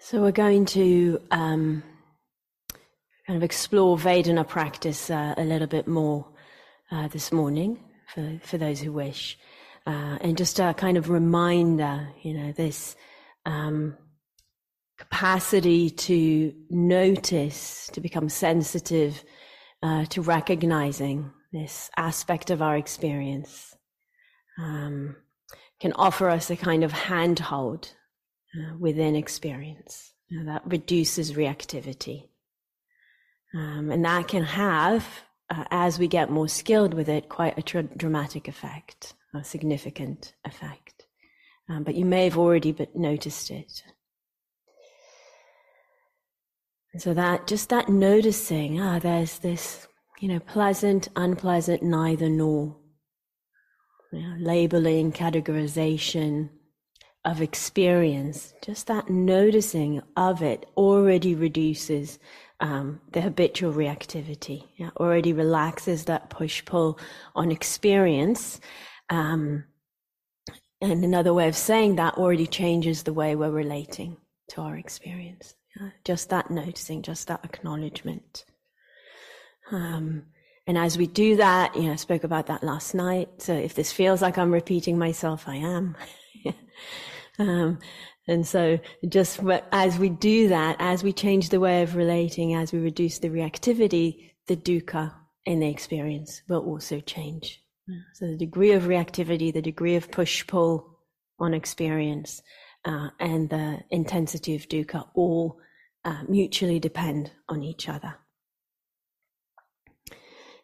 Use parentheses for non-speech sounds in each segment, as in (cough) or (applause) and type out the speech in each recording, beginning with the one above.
So we're going to um, kind of explore Vedana practice uh, a little bit more uh, this morning for, for those who wish. Uh, and just a kind of reminder, you know, this um, capacity to notice, to become sensitive uh, to recognizing this aspect of our experience um, can offer us a kind of handhold uh, within experience. You know, that reduces reactivity. Um, and that can have, uh, as we get more skilled with it, quite a tra- dramatic effect, a significant effect. Um, but you may have already but noticed it. And so that just that noticing, ah, there's this, you know, pleasant, unpleasant, neither nor. You know, labeling, categorization, of experience, just that noticing of it already reduces um, the habitual reactivity, yeah, already relaxes that push pull on experience. Um, and another way of saying that already changes the way we're relating to our experience. Yeah? Just that noticing, just that acknowledgement. Um, and as we do that, you know, I spoke about that last night. So if this feels like I'm repeating myself, I am. (laughs) Um, and so just as we do that, as we change the way of relating, as we reduce the reactivity, the dukkha in the experience will also change. So the degree of reactivity, the degree of push pull on experience, uh, and the intensity of dukkha all uh, mutually depend on each other.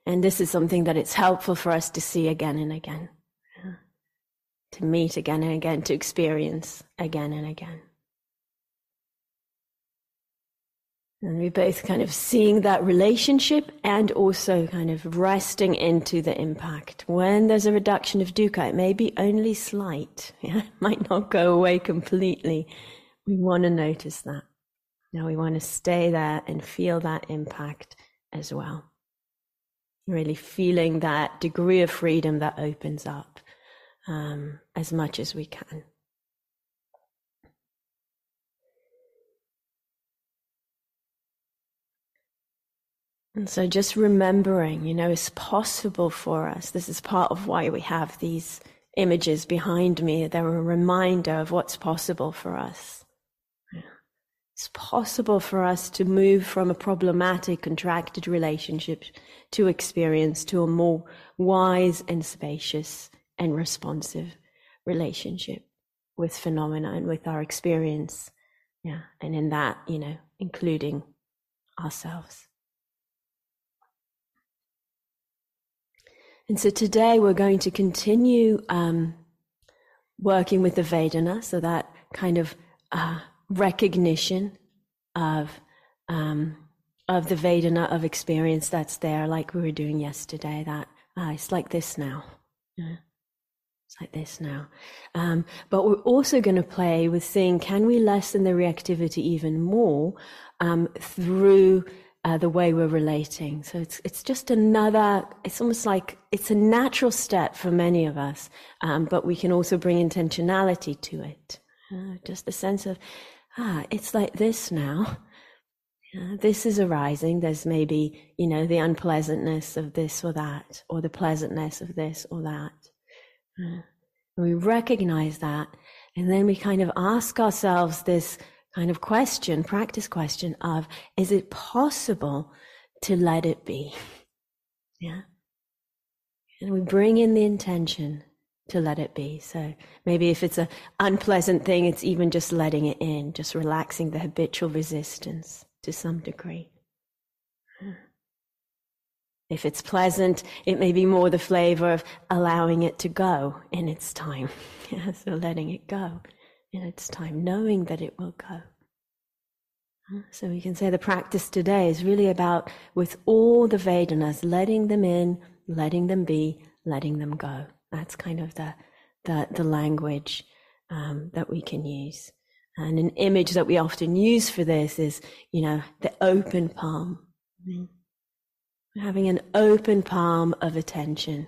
And this is something that it's helpful for us to see again and again to meet again and again, to experience again and again. And we're both kind of seeing that relationship and also kind of resting into the impact. When there's a reduction of dukkha, it may be only slight, (laughs) yeah? it might not go away completely. We want to notice that. Now we want to stay there and feel that impact as well. Really feeling that degree of freedom that opens up um, as much as we can. And so just remembering, you know, it's possible for us. This is part of why we have these images behind me. They're a reminder of what's possible for us. It's possible for us to move from a problematic, contracted relationship to experience to a more wise and spacious and responsive relationship with phenomena and with our experience. Yeah. And in that, you know, including ourselves. And so today we're going to continue um, working with the Vedana, so that kind of uh, recognition of um, of the Vedana of experience that's there, like we were doing yesterday. That uh, it's like this now. Yeah. It's like this now. Um, but we're also going to play with seeing can we lessen the reactivity even more um, through uh, the way we're relating. So it's it's just another. It's almost like it's a natural step for many of us, um, but we can also bring intentionality to it. Uh, just the sense of ah, it's like this now. Uh, this is arising. There's maybe you know the unpleasantness of this or that, or the pleasantness of this or that. We recognize that, and then we kind of ask ourselves this kind of question, practice question of, is it possible to let it be? Yeah. And we bring in the intention to let it be. So maybe if it's an unpleasant thing, it's even just letting it in, just relaxing the habitual resistance to some degree. If it's pleasant, it may be more the flavor of allowing it to go in its time. (laughs) Yeah, so letting it go in its time, knowing that it will go. So we can say the practice today is really about, with all the Vedanas, letting them in, letting them be, letting them go. That's kind of the, the, the language um, that we can use. And an image that we often use for this is, you know, the open palm. Mm-hmm having an open palm of attention.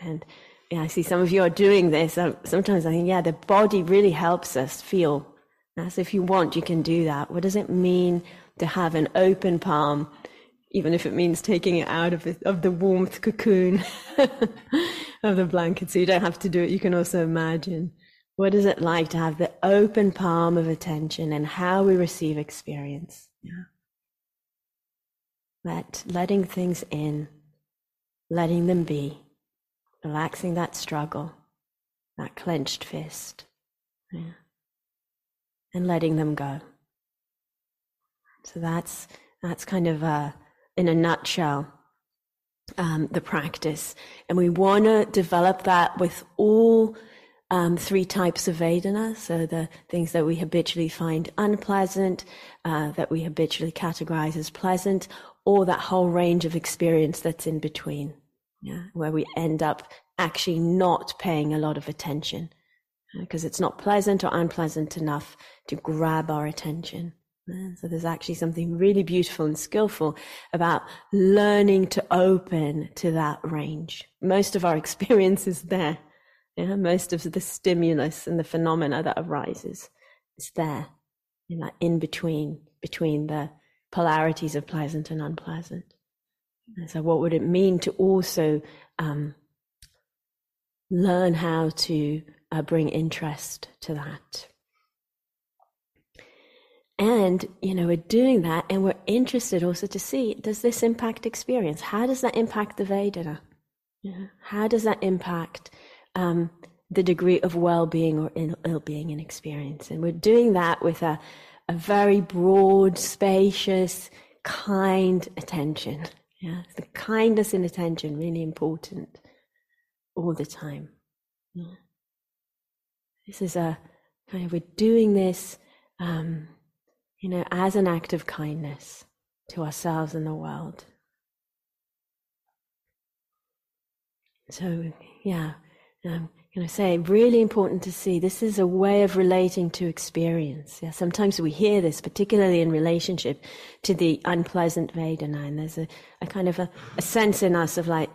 And yeah, I see some of you are doing this. Sometimes I think, yeah, the body really helps us feel so if you want, you can do that. What does it mean to have an open palm, even if it means taking it out of, of the warmth cocoon (laughs) of the blanket? So you don't have to do it. You can also imagine what is it like to have the open palm of attention and how we receive experience. Yeah. Let, letting things in, letting them be, relaxing that struggle, that clenched fist. Yeah and letting them go. So that's that's kind of a, in a nutshell um, the practice, and we want to develop that with all um, three types of Vedana. So the things that we habitually find unpleasant, uh, that we habitually categorize as pleasant, or that whole range of experience that's in between, yeah, where we end up actually not paying a lot of attention because it's not pleasant or unpleasant enough to grab our attention. So there's actually something really beautiful and skillful about learning to open to that range. Most of our (laughs) experience is there. Yeah, most of the stimulus and the phenomena that arises is there in that in between, between the polarities of pleasant and unpleasant. And so what would it mean to also um, learn how to uh, bring interest to that. And, you know, we're doing that and we're interested also to see does this impact experience? How does that impact the Vedana? Yeah. How does that impact um, the degree of well being or ill being in experience? And we're doing that with a, a very broad, spacious, kind attention. Yeah, the kindness in attention really important all the time. Yeah. This is a kind of, we're doing this, um, you know, as an act of kindness to ourselves and the world. So, yeah, um, can I say, really important to see this is a way of relating to experience. Yeah, sometimes we hear this, particularly in relationship to the unpleasant Vedana, and there's a, a kind of a, a sense in us of like,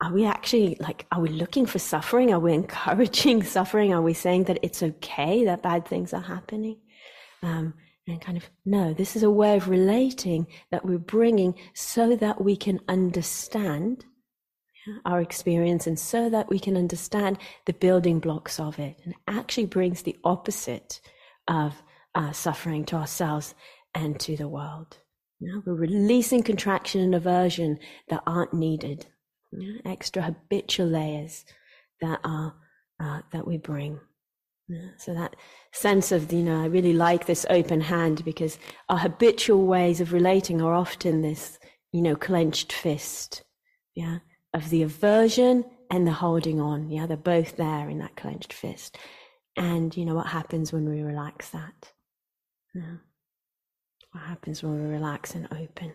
are we actually like are we looking for suffering? Are we (laughs) encouraging suffering? Are we saying that it's okay that bad things are happening? Um, and kind of no this is a way of relating that we're bringing so that we can understand our experience and so that we can understand the building blocks of it and actually brings the opposite of uh, suffering to ourselves and to the world. We're releasing contraction and aversion that aren't needed. Extra habitual layers that are uh, that we bring. So that sense of you know, I really like this open hand because our habitual ways of relating are often this you know clenched fist, yeah, of the aversion and the holding on. Yeah, they're both there in that clenched fist. And you know what happens when we relax that? Yeah. What happens when we relax and open?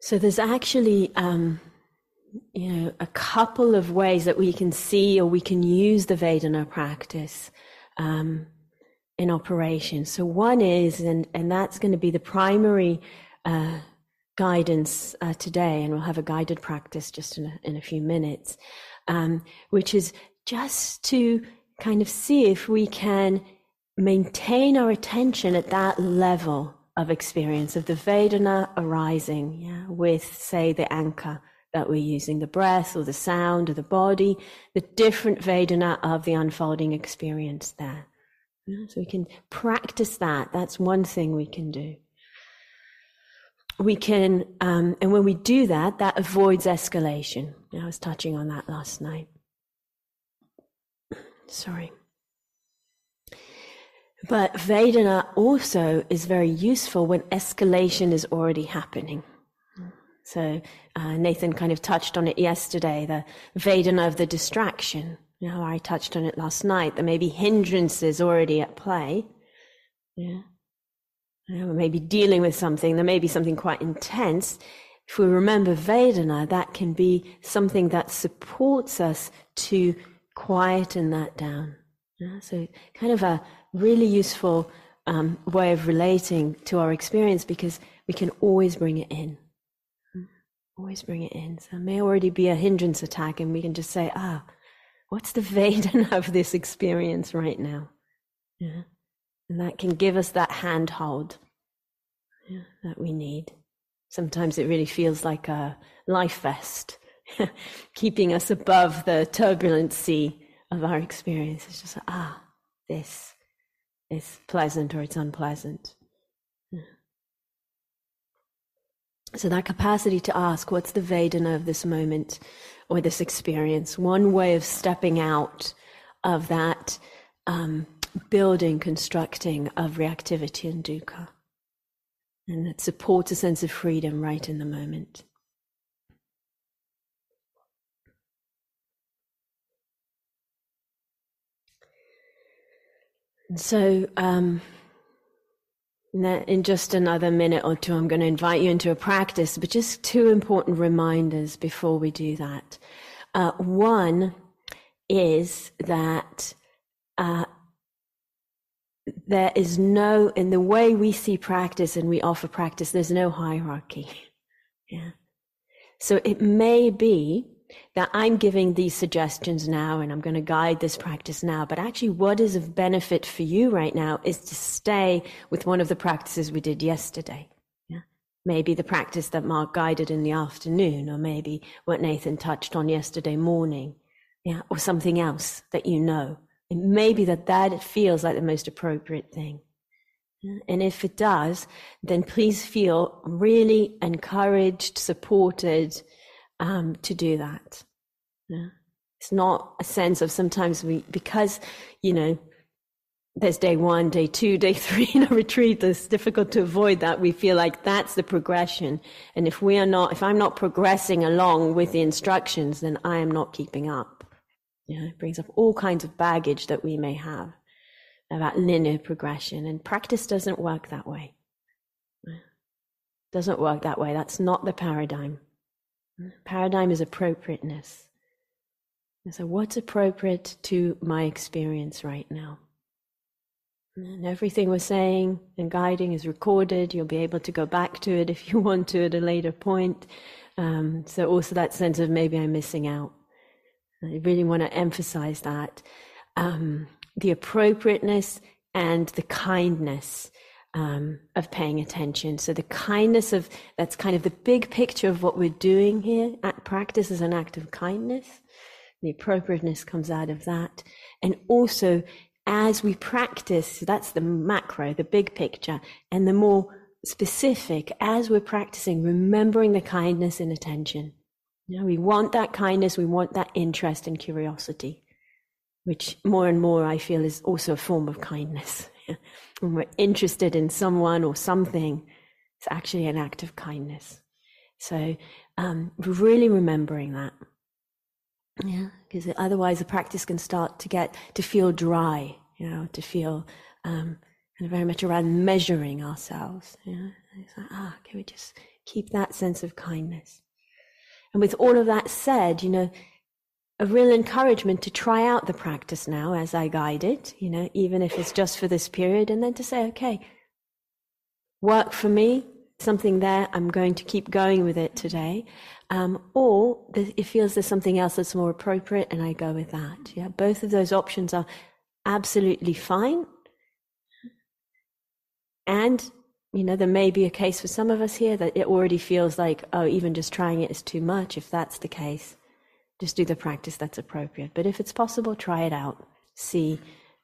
So there's actually, um, you know, a couple of ways that we can see or we can use the Vedana practice um, in operation. So one is, and and that's going to be the primary uh, guidance uh, today, and we'll have a guided practice just in a, in a few minutes, um, which is just to kind of see if we can maintain our attention at that level of experience of the Vedana arising, yeah, with say the anchor that we're using, the breath or the sound or the body, the different Vedana of the unfolding experience there. So we can practice that. That's one thing we can do. We can, um, and when we do that, that avoids escalation. I was touching on that last night. Sorry. But Vedana also is very useful when escalation is already happening. So uh, Nathan kind of touched on it yesterday, the Vedana of the distraction. You know, I touched on it last night. There may be hindrances already at play. Yeah. You know, maybe dealing with something. There may be something quite intense. If we remember Vedana, that can be something that supports us to quieten that down. Yeah? So kind of a really useful um, way of relating to our experience because we can always bring it in. Always bring it in. So it may already be a hindrance attack, and we can just say, ah, what's the Vedana (laughs) of this experience right now? Yeah. And that can give us that handhold yeah, that we need. Sometimes it really feels like a life vest, (laughs) keeping us above the turbulent sea of our experience. It's just ah, this is pleasant or it's unpleasant. So that capacity to ask, what's the Vedana of this moment or this experience? One way of stepping out of that um, building, constructing of reactivity and dukkha. And that supports a sense of freedom right in the moment. And so, um, in just another minute or two, I'm going to invite you into a practice, but just two important reminders before we do that. Uh, one is that uh, there is no, in the way we see practice and we offer practice, there's no hierarchy. (laughs) Yeah. So it may be that I'm giving these suggestions now and I'm going to guide this practice now. But actually, what is of benefit for you right now is to stay with one of the practices we did yesterday. Yeah? Maybe the practice that Mark guided in the afternoon, or maybe what Nathan touched on yesterday morning. Yeah, or something else that you know. It may be that that feels like the most appropriate thing. And if it does, then please feel really encouraged, supported, um, to do that. Yeah. It's not a sense of sometimes we, because, you know, there's day one, day two, day (laughs) three in a retreat. It's difficult to avoid that. We feel like that's the progression. And if we are not, if I'm not progressing along with the instructions, then I am not keeping up. Yeah, it brings up all kinds of baggage that we may have about linear progression. And practice doesn't work that way. Doesn't work that way. That's not the paradigm. Paradigm is appropriateness. And so, what's appropriate to my experience right now? And everything we're saying and guiding is recorded. You'll be able to go back to it (laughs) if you want to at a later point. Um, so, also that sense of maybe I'm missing out. I really want to emphasize that um, the appropriateness and the kindness um, of paying attention. So the kindness of that's kind of the big picture of what we're doing here. At practice is an act of kindness. The appropriateness comes out of that, and also as we practice, that's the macro, the big picture, and the more specific as we're practicing, remembering the kindness and attention. You know, we want that kindness, we want that interest and curiosity, which more and more I feel is also a form of kindness. When we're interested in someone or something, it's actually an act of kindness. So, um, really remembering that. Yeah, because otherwise the practice can start to get to feel dry, you know, to feel um, of very much around measuring ourselves. Yeah, it's like, ah, can we just keep that sense of kindness? And with all of that said, you know, a real encouragement to try out the practice now as I guide it, you know, even if it's just for this period, and then to say, okay, work for me, something there, I'm going to keep going with it today. Um, or it feels there's something else that's more appropriate, and I go with that. Yeah, both of those options are absolutely fine. And, you know, there may be a case for some of us here that it already feels like, oh, even just trying it is too much. If that's the case, just do the practice that's appropriate. But if it's possible, try it out. See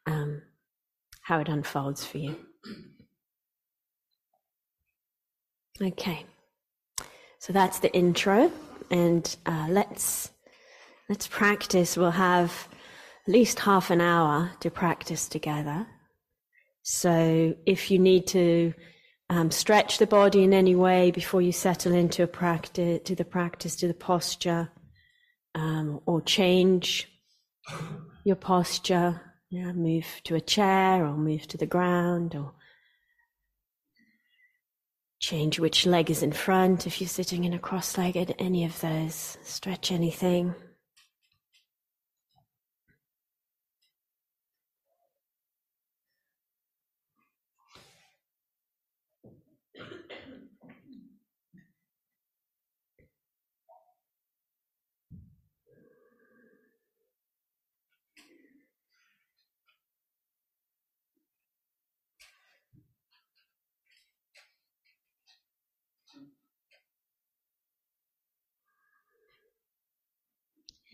um, how it unfolds for you. Okay, so that's the intro, and uh, let's let's practice. We'll have at least half an hour to practice together. So if you need to um, stretch the body in any way before you settle into a practice, to the practice, to the posture, um, or change your posture. Yeah, move to a chair or move to the ground or change which leg is in front if you're sitting in a cross legged, any of those. Stretch anything.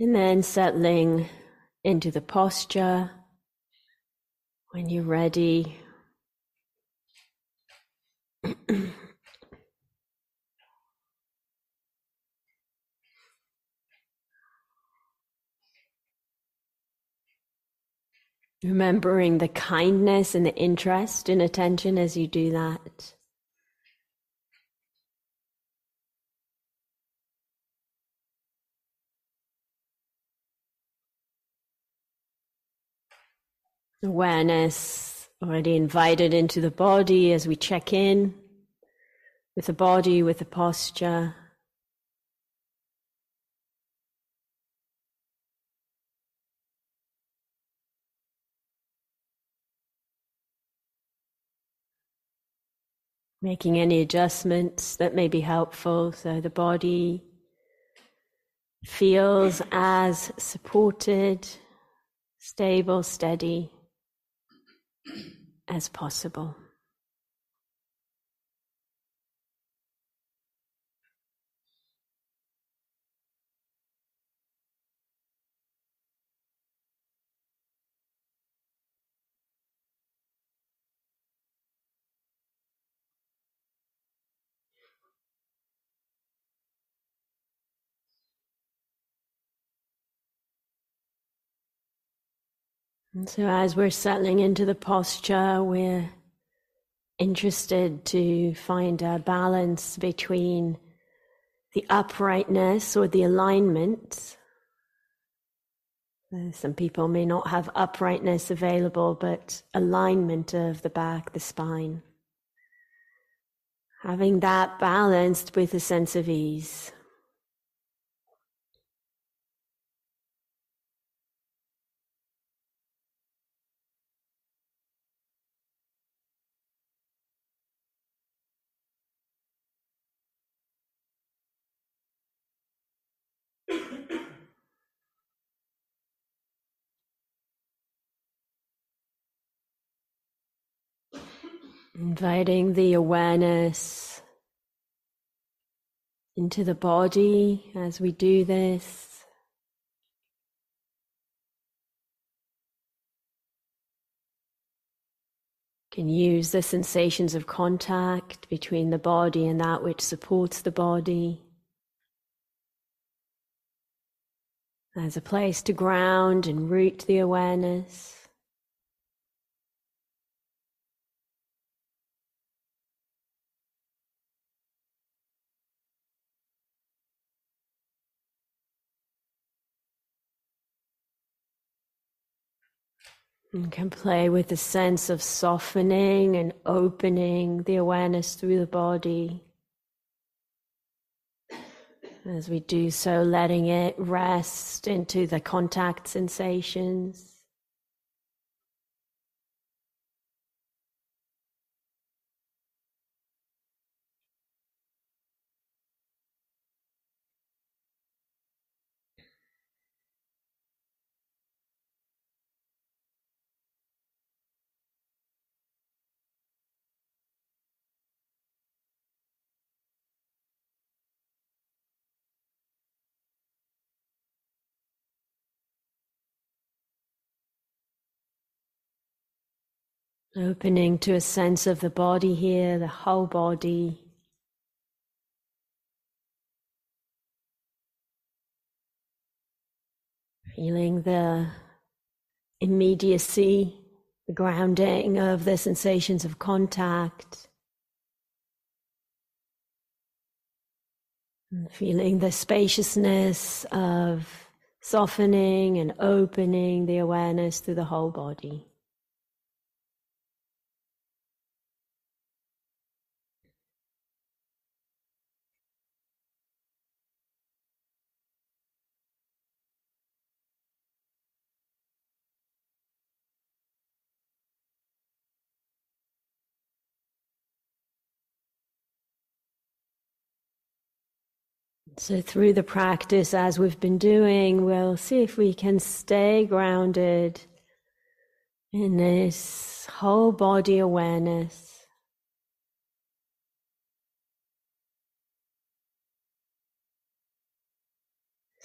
And then settling into the posture when you're ready. (clears throat) Remembering the kindness and the interest and attention as you do that. Awareness already invited into the body as we check in with the body, with the posture. making any adjustments that may be helpful so the body feels as supported, stable, steady as possible. And so, as we're settling into the posture, we're interested to find a balance between the uprightness or the alignment. Uh, some people may not have uprightness available, but alignment of the back, the spine. Having that balanced with a sense of ease. Inviting the awareness into the body as we do this. can use the sensations of contact between the body and that which supports the body as a place to ground and root the awareness. Can play with the sense of softening and opening the awareness through the body. As we do so, letting it rest into the contact sensations. Opening to a sense of the body here, the whole body. Feeling the immediacy, the grounding of the sensations of contact. Feeling the spaciousness of softening and opening the awareness through the whole body. So, through the practice, as we've been doing, we'll see if we can stay grounded in this whole body awareness.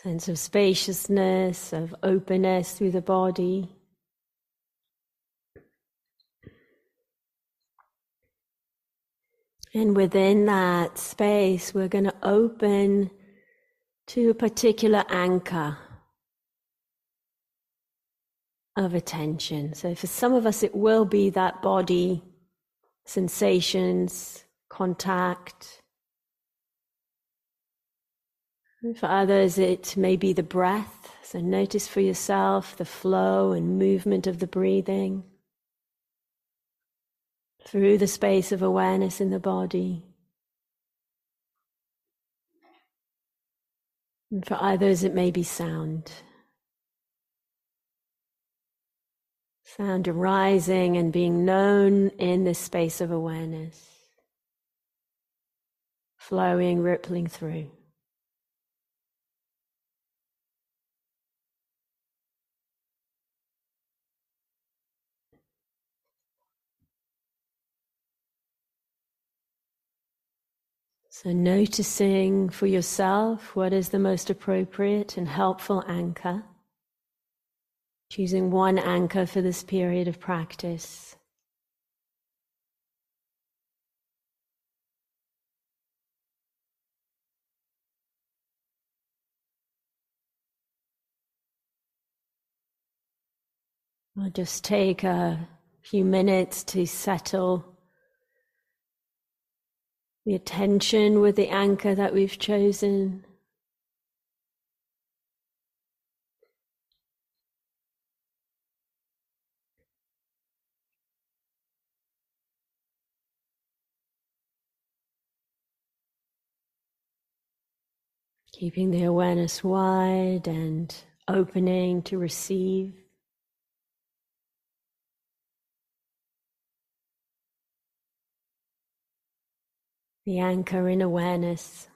sense of spaciousness, of openness through the body. And within that space, we're going to open to a particular anchor of attention. So, for some of us, it will be that body, sensations, contact. And for others, it may be the breath. So, notice for yourself the flow and movement of the breathing through the space of awareness in the body. And for others, it may be sound. Sound arising and being known in this space of awareness, flowing, rippling through. So, noticing for yourself what is the most appropriate and helpful anchor. Choosing one anchor for this period of practice. I'll just take a few minutes to settle the attention with the anchor that we've chosen. Keeping the awareness wide and opening to receive. The anchor in awareness.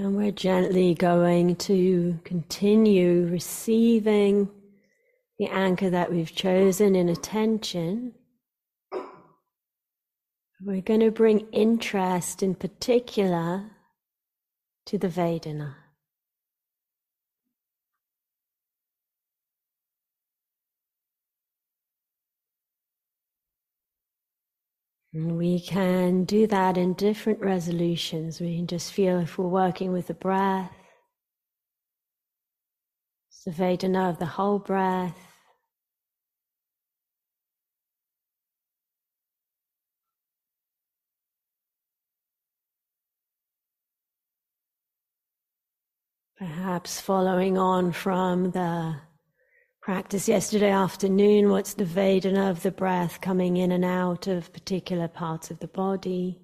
And we're gently going to continue receiving the anchor that we've chosen in attention. We're going to bring interest in particular to the Vedana. We can do that in different resolutions. We can just feel if we're working with the breath, it's the Vedana of the whole breath. Perhaps following on from the practice yesterday afternoon. What's the Vedana of the breath coming in and out of particular parts of the body?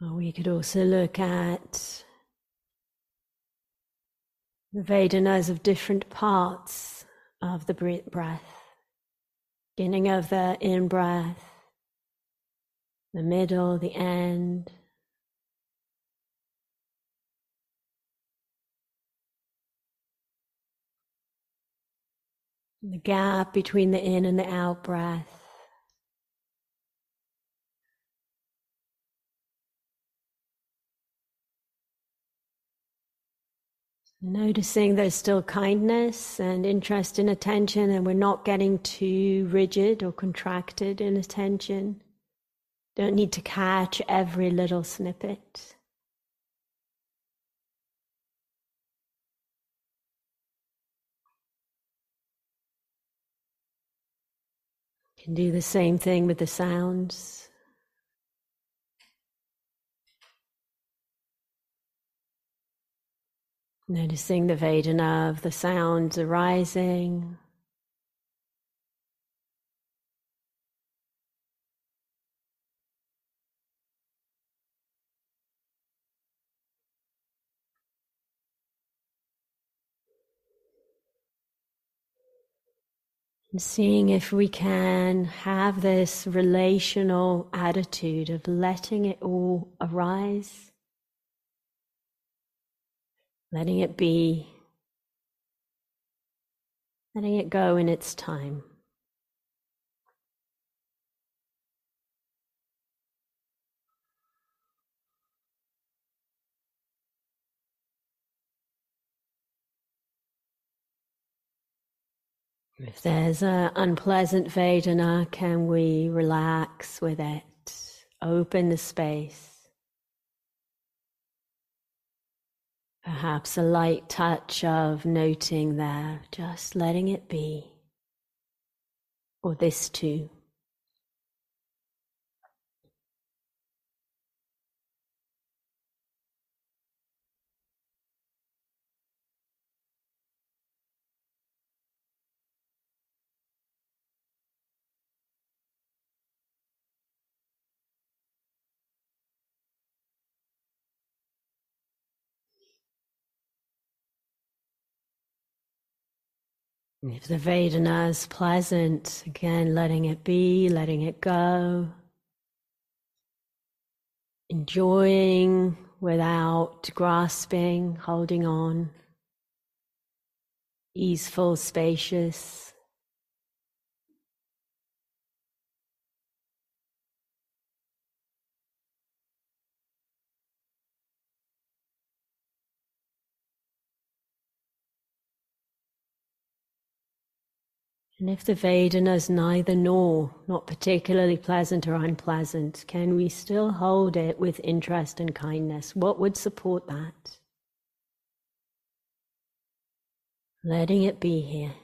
We could also look at the Vedanas of different parts of the breath. Beginning of the in breath, the middle, the end. The gap between the in and the out breath. Noticing there's still kindness and interest in attention, and we're not getting too rigid or contracted in attention. Don't need to catch every little snippet. Can do the same thing with the sounds. Noticing the Vedana of the sounds arising. Seeing if we can have this relational attitude of letting it all arise letting it be, letting it go in its time. If there's an unpleasant Vedana, can we relax with it? Open the space. Perhaps a light touch of noting there, just letting it be. Or this too. If the Vedana is pleasant, again, letting it be, letting it go. Enjoying without grasping, holding on. Easeful, spacious. And if the Vedana is neither nor, not particularly pleasant or unpleasant, can we still hold it with interest and kindness? What would support that? Letting it be here.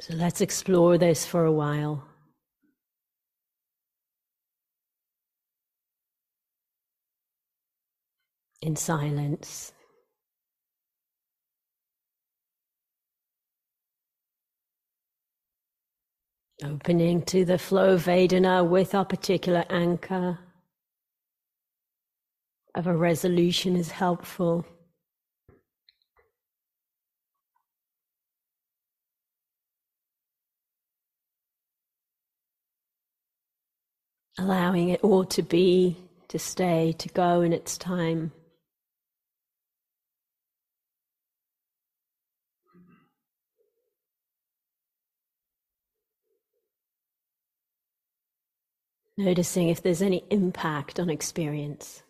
So let's explore this for a while. In silence. Opening to the flow of Vedana with our particular anchor of a resolution is helpful. Allowing it all to be, to stay, to go in its time. Noticing if there's any impact on experience.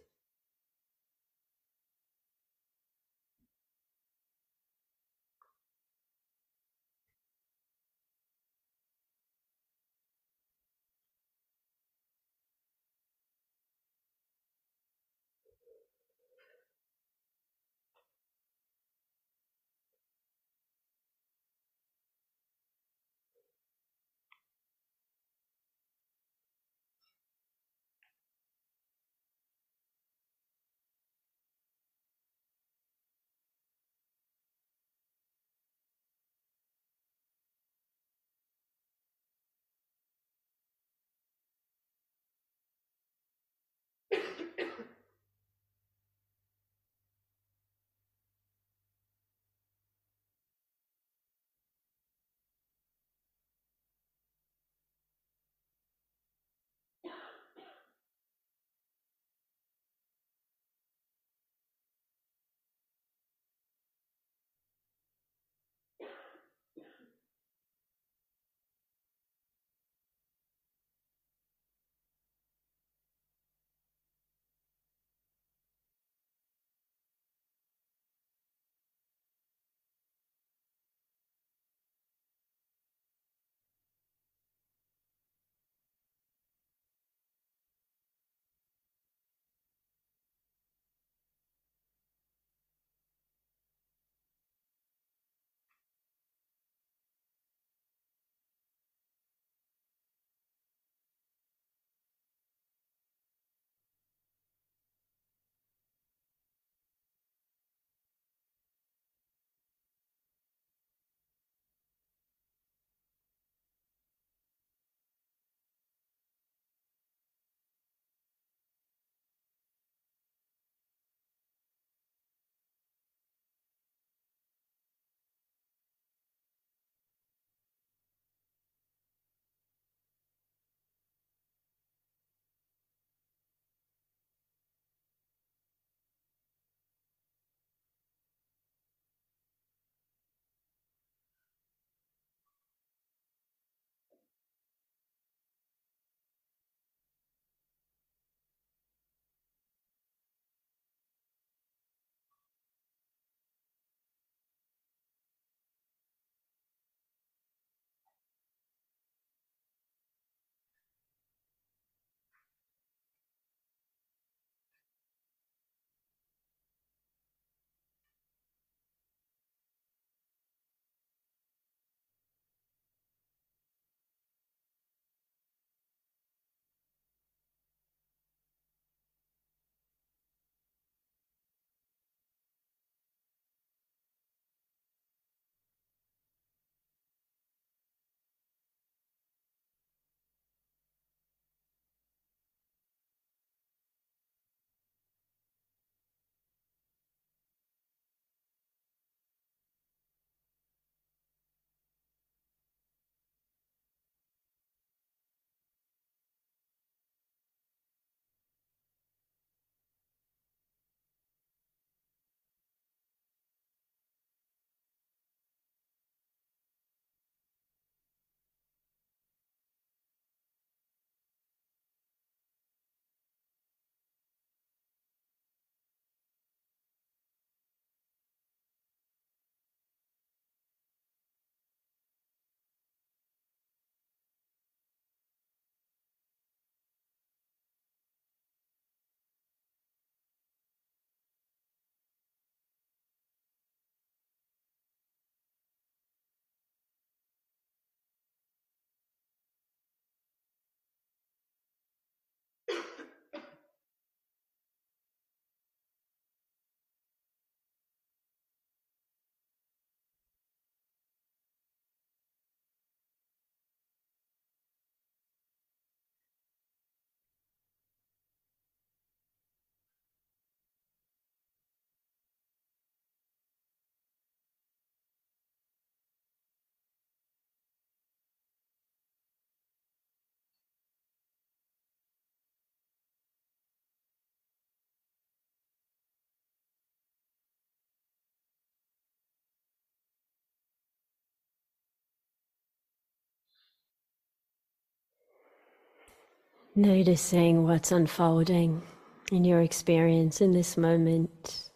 Noticing what's unfolding in your experience in this moment.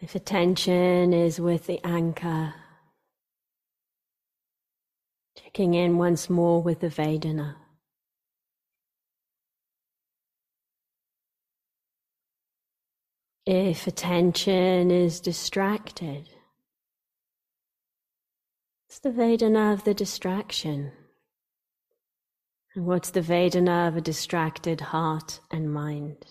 If attention is with the anchor, checking in once more with the Vedana. If attention is distracted, it's the Vedana of the distraction. And what's the Vedana of a distracted heart and mind?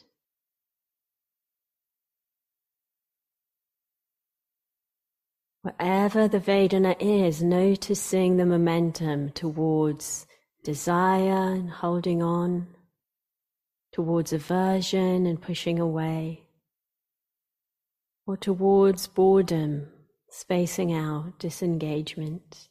Wherever the Vedana is, noticing the momentum towards desire and holding on, towards aversion and pushing away or towards boredom, spacing out, disengagement?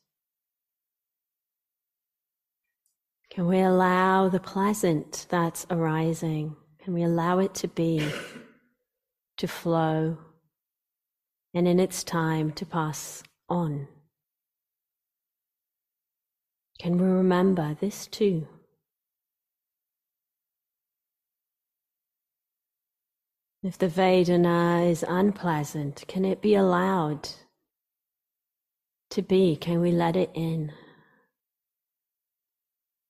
Can we allow the pleasant that's arising? Can we allow it to be, to flow, and in its time to pass on? Can we remember this too? If the Vedana is unpleasant, can it be allowed to be? Can we let it in?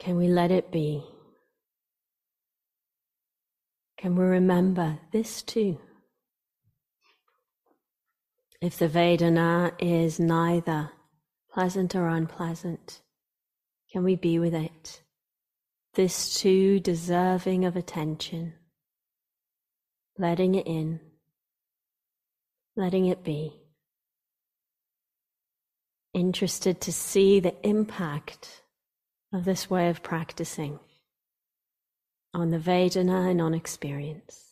Can we let it be? Can we remember this too? If the Vedana is neither pleasant or unpleasant, can we be with it? This too deserving of attention letting it in, letting it be. Interested to see the impact of this way of practicing on the Vedana and on experience.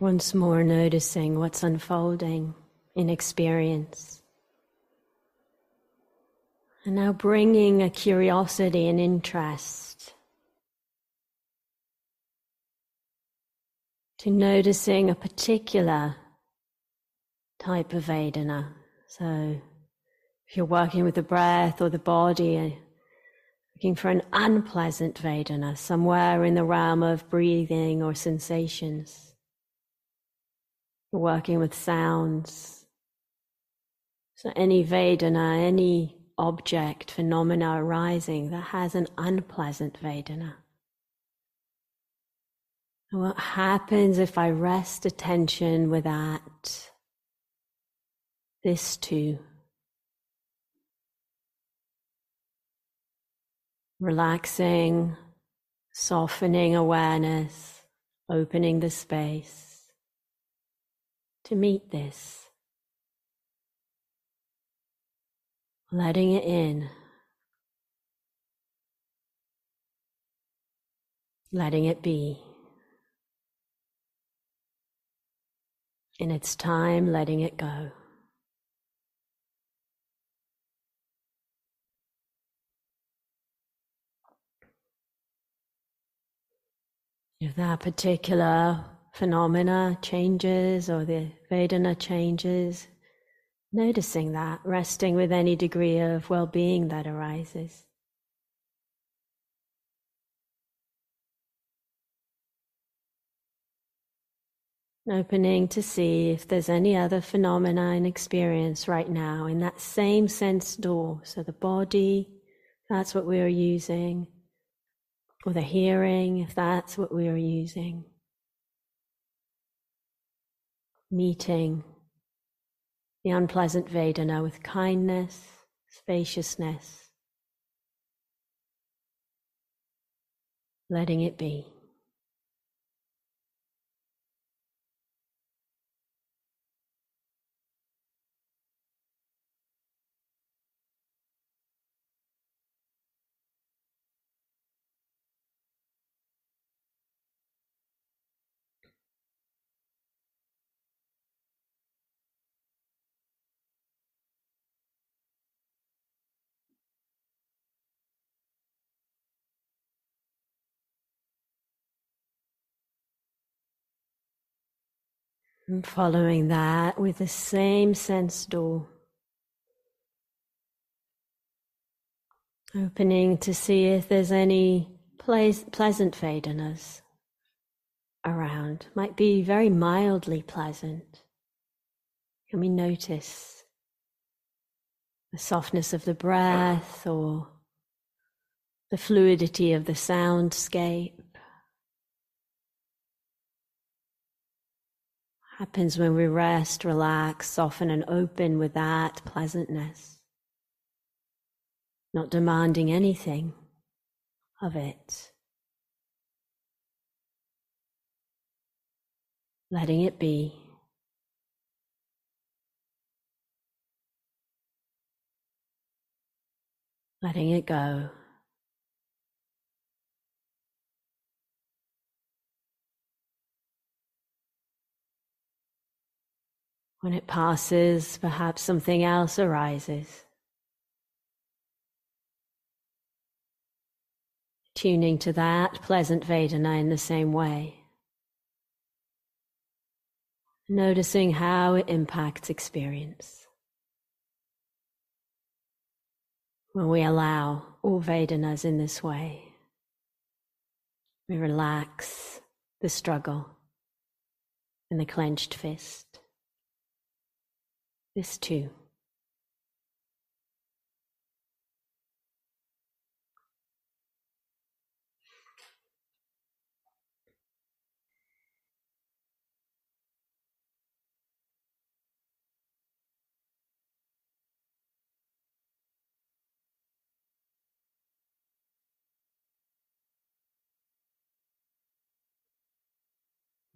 Once more noticing what's unfolding in experience. And now bringing a curiosity and interest to noticing a particular type of Vedana. So if you're working with the breath or the body, looking for an unpleasant Vedana somewhere in the realm of breathing or sensations. You're working with sounds. So any Vedana, any object, phenomena arising that has an unpleasant Vedana. And what happens if I rest attention with that? This too. Relaxing, softening awareness, opening the space to meet this. letting it in, letting it be. In its time, letting it go. If that particular phenomena changes or the Vedana changes, Noticing that, resting with any degree of well being that arises. Opening to see if there's any other phenomena in experience right now in that same sense door. So the body, that's what we are using, or the hearing, if that's what we are using. Meeting the unpleasant Vedana with kindness, spaciousness, letting it be. And following that with the same sense door. Opening to see if there's any pleasant Vedanas around. Might be very mildly pleasant. Can we notice the softness of the breath or the fluidity of the soundscape? Happens when we rest, relax, soften, and open with that pleasantness, not demanding anything of it, letting it be. Letting it go. When it passes, perhaps something else arises. Tuning to that pleasant Vedana in the same way. Noticing how it impacts experience. When we allow all Vedanas in this way, we relax the struggle and the clenched fist this too.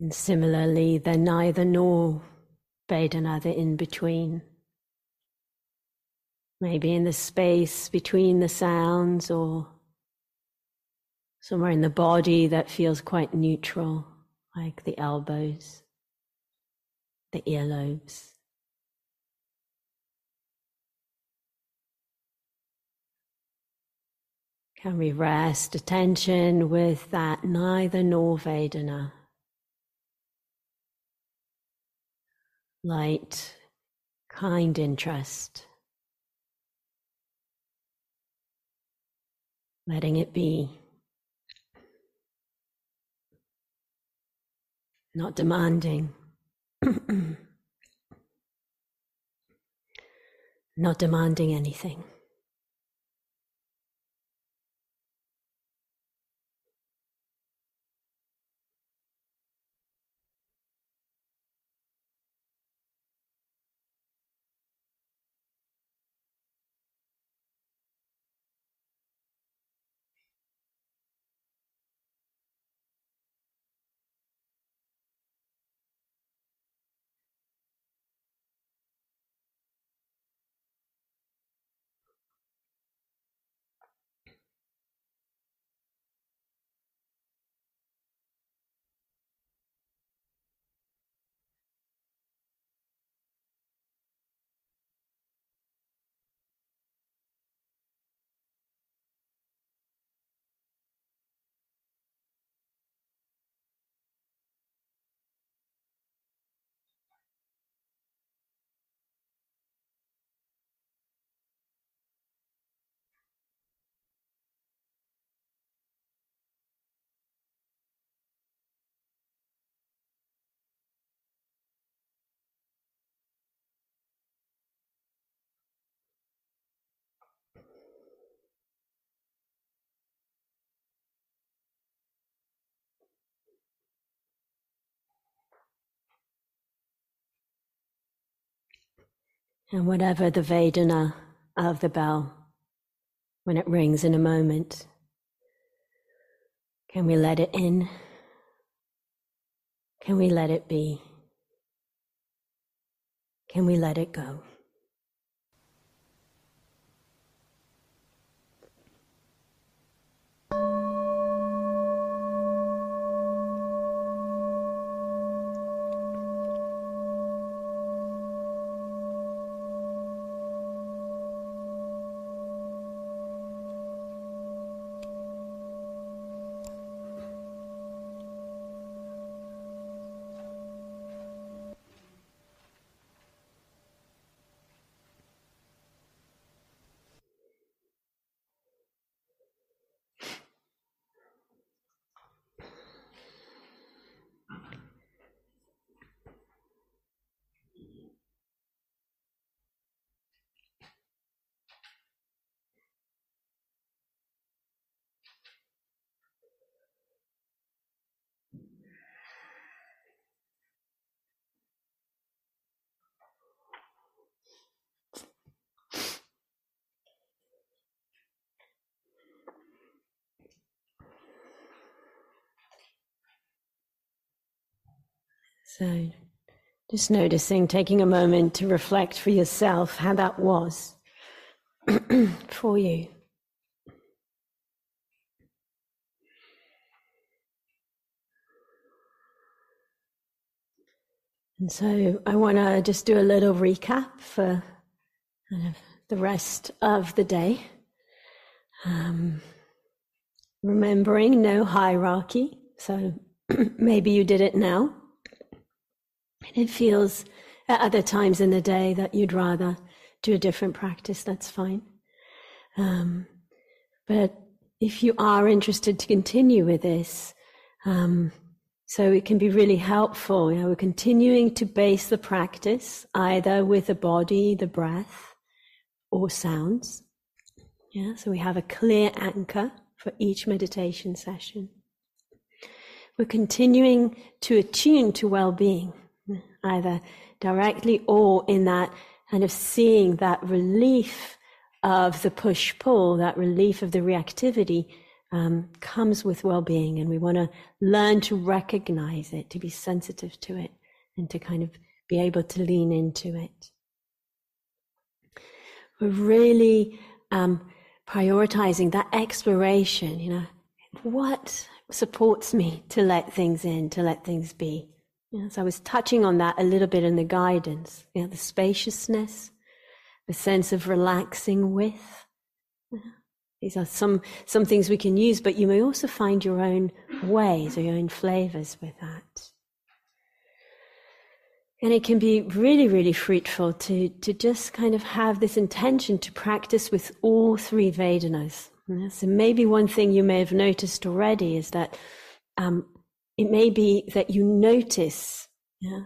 And similarly, they're neither nor Vedana, the in between. Maybe in the space between the sounds or somewhere in the body that feels quite neutral, like the elbows the earlobes. Can we rest attention with that neither nor Vedana? Light, kind interest. Letting it be. Not demanding. (clears throat) Not demanding anything. And whatever the Vedana of the bell, when it rings in a moment, can we let it in? Can we let it be? Can we let it go? So, just noticing, taking a moment to reflect for yourself how that was (clears throat) for you. And so I want to just do a little recap for the rest of the day. Um, remembering no hierarchy. So (clears throat) maybe you did it now. And it feels at other times in the day that you'd rather do a different practice, that's fine. Um, but if you are interested to continue with this, um, so it can be really helpful. You know, we're continuing to base the practice either with the body, the breath, or sounds. Yeah, so we have a clear anchor for each meditation session. We're continuing to attune to well-being either directly or in that kind of seeing that relief of the push pull, that relief of the reactivity um, comes with well being. And we want to learn to recognize it, to be sensitive to it, and to kind of be able to lean into it. We're really um, prioritizing that exploration, you know, what supports me to let things in, to let things be? Yes, I was touching on that a little bit in the guidance. Yeah, the spaciousness, the sense of relaxing with. These are some, some things we can use, but you may also find your own ways or your own flavors with that. And it can be really, really fruitful to, to just kind of have this intention to practice with all three Vedanas. So maybe one thing you may have noticed already is that um, it may be that you notice yeah,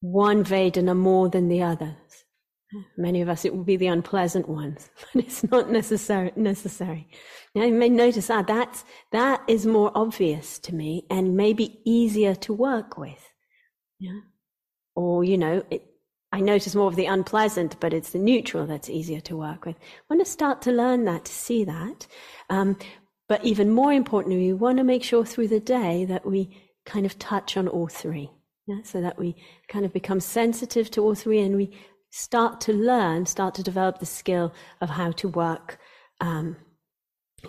one Vedana more than the others. Many of us, it will be the unpleasant ones, (laughs) but it's not necessary. necessary. Now, you may notice ah, that's, that is more obvious to me and maybe easier to work with. Yeah. Or, you know, it, I notice more of the unpleasant, but it's the neutral that's easier to work with. I want to start to learn that, to see that. Um, but even more importantly, we want to make sure through the day that we kind of touch on all three. Yeah? So that we kind of become sensitive to all three and we start to learn, start to develop the skill of how to work um,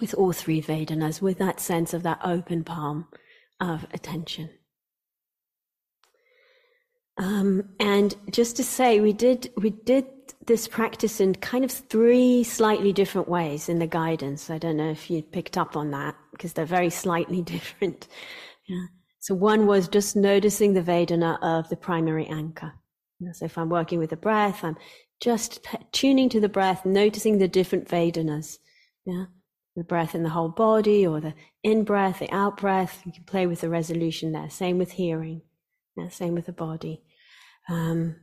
with all three Vedanas, with that sense of that open palm of attention. Um, and just to say, we did we did this practice in kind of three slightly different ways in the guidance. I don't know if you picked up on that because they're very slightly (laughs) different. Yeah. So one was just noticing the Vedana of the primary anchor. So if I'm working with the breath, I'm just tuning to the breath, noticing the different Vedanas. Yeah. The breath in the whole body or the in breath, the out breath. You can play with the resolution there. Same with hearing. Yeah, same with the body. Um,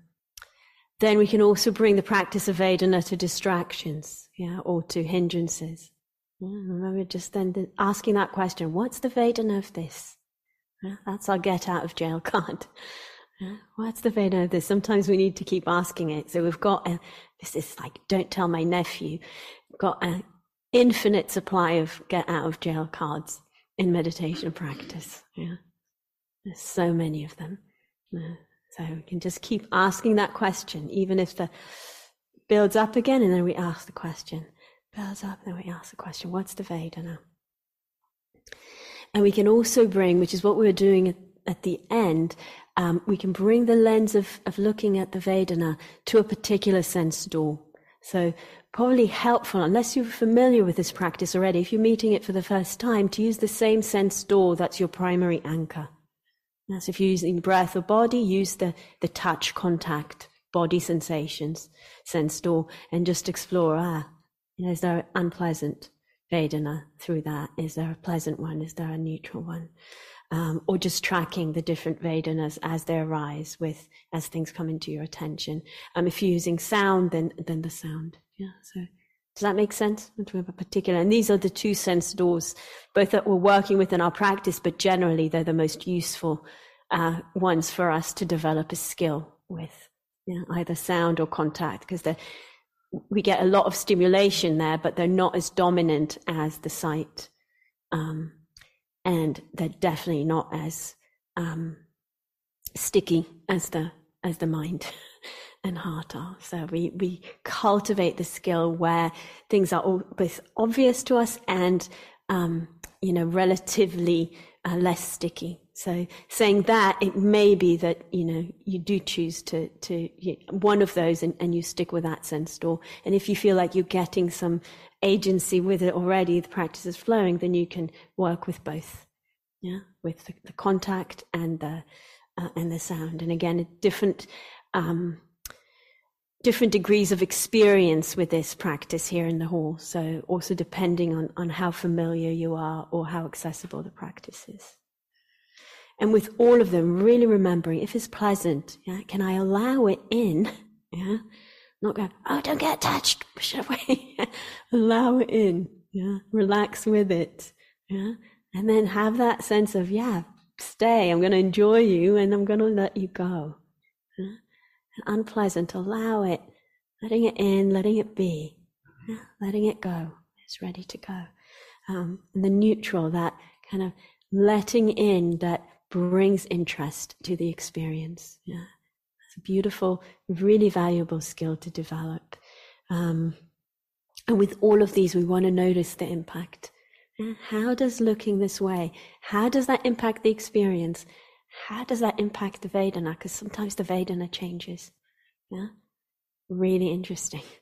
then we can also bring the practice of Vedana to distractions, yeah, or to hindrances. Yeah, remember just then asking that question, what's the Vedana of this? Yeah, that's our get out of jail (laughs) card. Yeah, what's the Vedana of this? Sometimes we need to keep asking it. So we've got, a, this is like, don't tell my nephew, we've got an infinite supply of get out of jail cards in meditation practice. Yeah. There's so many of them. Yeah. So we can just keep asking that question, even if the builds up again, and then we ask the question. Builds up, and then we ask the question, what's the Vedana? And we can also bring, which is what we were doing at, at the end, um, we can bring the lens of, of looking at the Vedana to a particular sense door. So probably helpful, unless you're familiar with this practice already, if you're meeting it for the first time, to use the same sense door that's your primary anchor. So if you're using breath or body, use the, the touch, contact, body sensations, sense door, and just explore, ah, you know, is there an unpleasant Vedana through that? Is there a pleasant one? Is there a neutral one? Um, or just tracking the different Vedanas as they arise with, as things come into your attention. Um, if you're using sound, then, then the sound. Yeah. So does that make sense? Have a particular, and these are the two sense doors, both that we're working with in our practice, but generally they're the most useful uh, ones for us to develop a skill with, you know, either sound or contact, because we get a lot of stimulation there, but they're not as dominant as the sight, um, and they're definitely not as um, sticky as the as the mind. (laughs) and heart are. So we, we cultivate the skill where things are all, both obvious to us and, um, you know, relatively uh, less sticky. So saying that, it may be that, you know, you do choose to, to you, one of those and, and you stick with that sense door. And if you feel like you're getting some agency with it already, the practice is flowing, then you can work with both. Yeah. With the, the contact and the, uh, and the sound. And again, a different, um, different degrees of experience with this practice here in the hall. So also depending on, on how familiar you are or how accessible the practice is. And with all of them, really remembering if it's pleasant, yeah, can I allow it in? Yeah. Not go, oh, don't get attached, push it away. allow it in. Yeah. Relax with it. Yeah. And then have that sense of, yeah, stay. I'm going to enjoy you and I'm going to let you go. Yeah? Unpleasant, allow it, letting it in, letting it be, yeah, letting it go. It's ready to go. Um, and the neutral, that kind of letting in that brings interest to the experience. Yeah, it's a beautiful, really valuable skill to develop. Um, and with all of these, we want to notice the impact. How does looking this way, how does that impact the experience? How does that impact the Vedana? Because sometimes the Vedana changes. Yeah, really interesting. (laughs)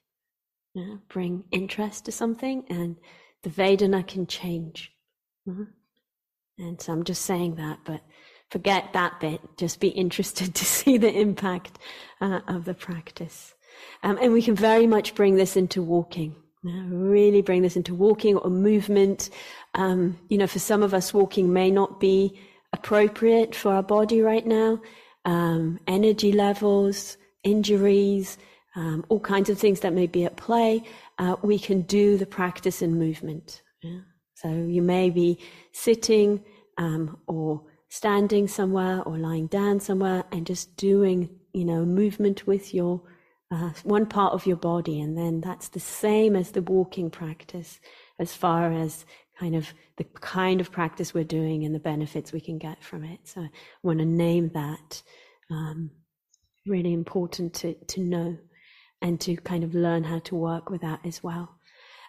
Yeah? Bring interest to something, and the Vedana can change. Mm-hmm. And so I'm just saying that, but forget that bit. Just be (laughs) interested to see the impact uh, of the practice. Um, and we can very much bring this into walking. Yeah, really bring this into walking or movement. Um, you know, for some of us, walking may not be appropriate for our body right now. Um, energy levels, injuries, um, all kinds of things that may be at play. Uh, we can do the practice in movement. Yeah? So you may be sitting um, or standing somewhere or lying down somewhere and just doing, you know, movement with your uh, one part of your body, and then that's the same as the walking practice, as far as kind of the kind of practice we're doing and the benefits we can get from it. So I want to name that. Um, really important to to know and to kind of learn how to work with that as well.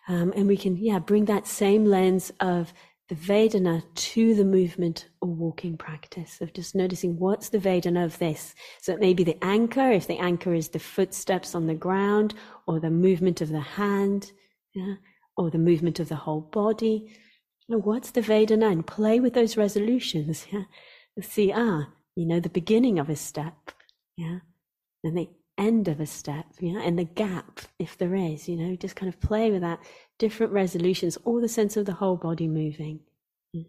Um, and we can, yeah, bring that same lens of the Vedana to the movement or walking practice of just noticing what's the Vedana of this. So it may be the anchor, if the anchor is the footsteps on the ground or the movement of the hand, yeah, or the movement of the whole body. What's the Vedana? And play with those resolutions. Yeah. See, ah, you know, the beginning of a step. Yeah. And the end of a step, yeah, and the gap, if there is, you know, just kind of play with that, different resolutions, or the sense of the whole body moving. Yeah,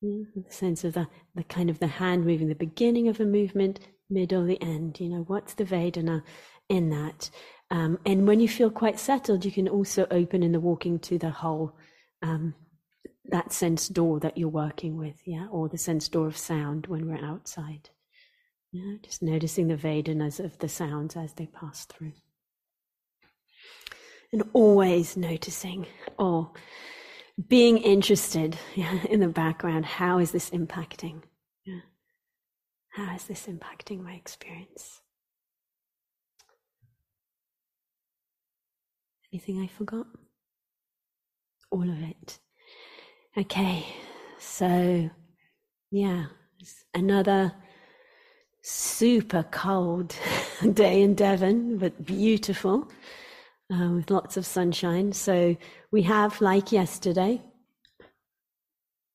the sense of the, the kind of the hand moving, the beginning of a movement, middle, the end. You know, what's the Vedana in that? Um, and when you feel quite settled, you can also open in the walking to the whole, um, that sense door that you're working with, yeah, or the sense door of sound when we're outside. Yeah, just noticing the Vedanas of the sounds as they pass through. And always noticing or being interested yeah, (laughs) in the background. How is this impacting? Yeah. How is this impacting my experience? Anything I forgot? All of it. Okay, so yeah, another super cold (laughs) day in Devon, but beautiful uh, with lots of sunshine. So we have, like yesterday,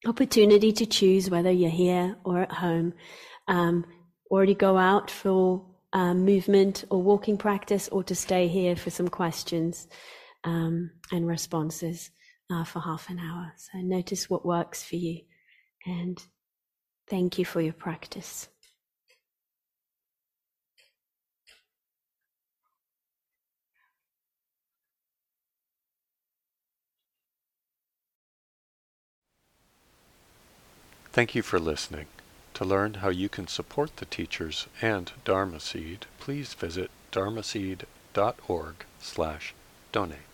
opportunity to choose whether you're here or at home, um, to go out for um, movement or walking practice, or to stay here for some questions um, and responses uh, for half an hour. So notice what works for you, and thank you for your practice. Thank you for listening. To learn how you can support the teachers and Dharma Seed, please visit dharmaseed.org slash donate.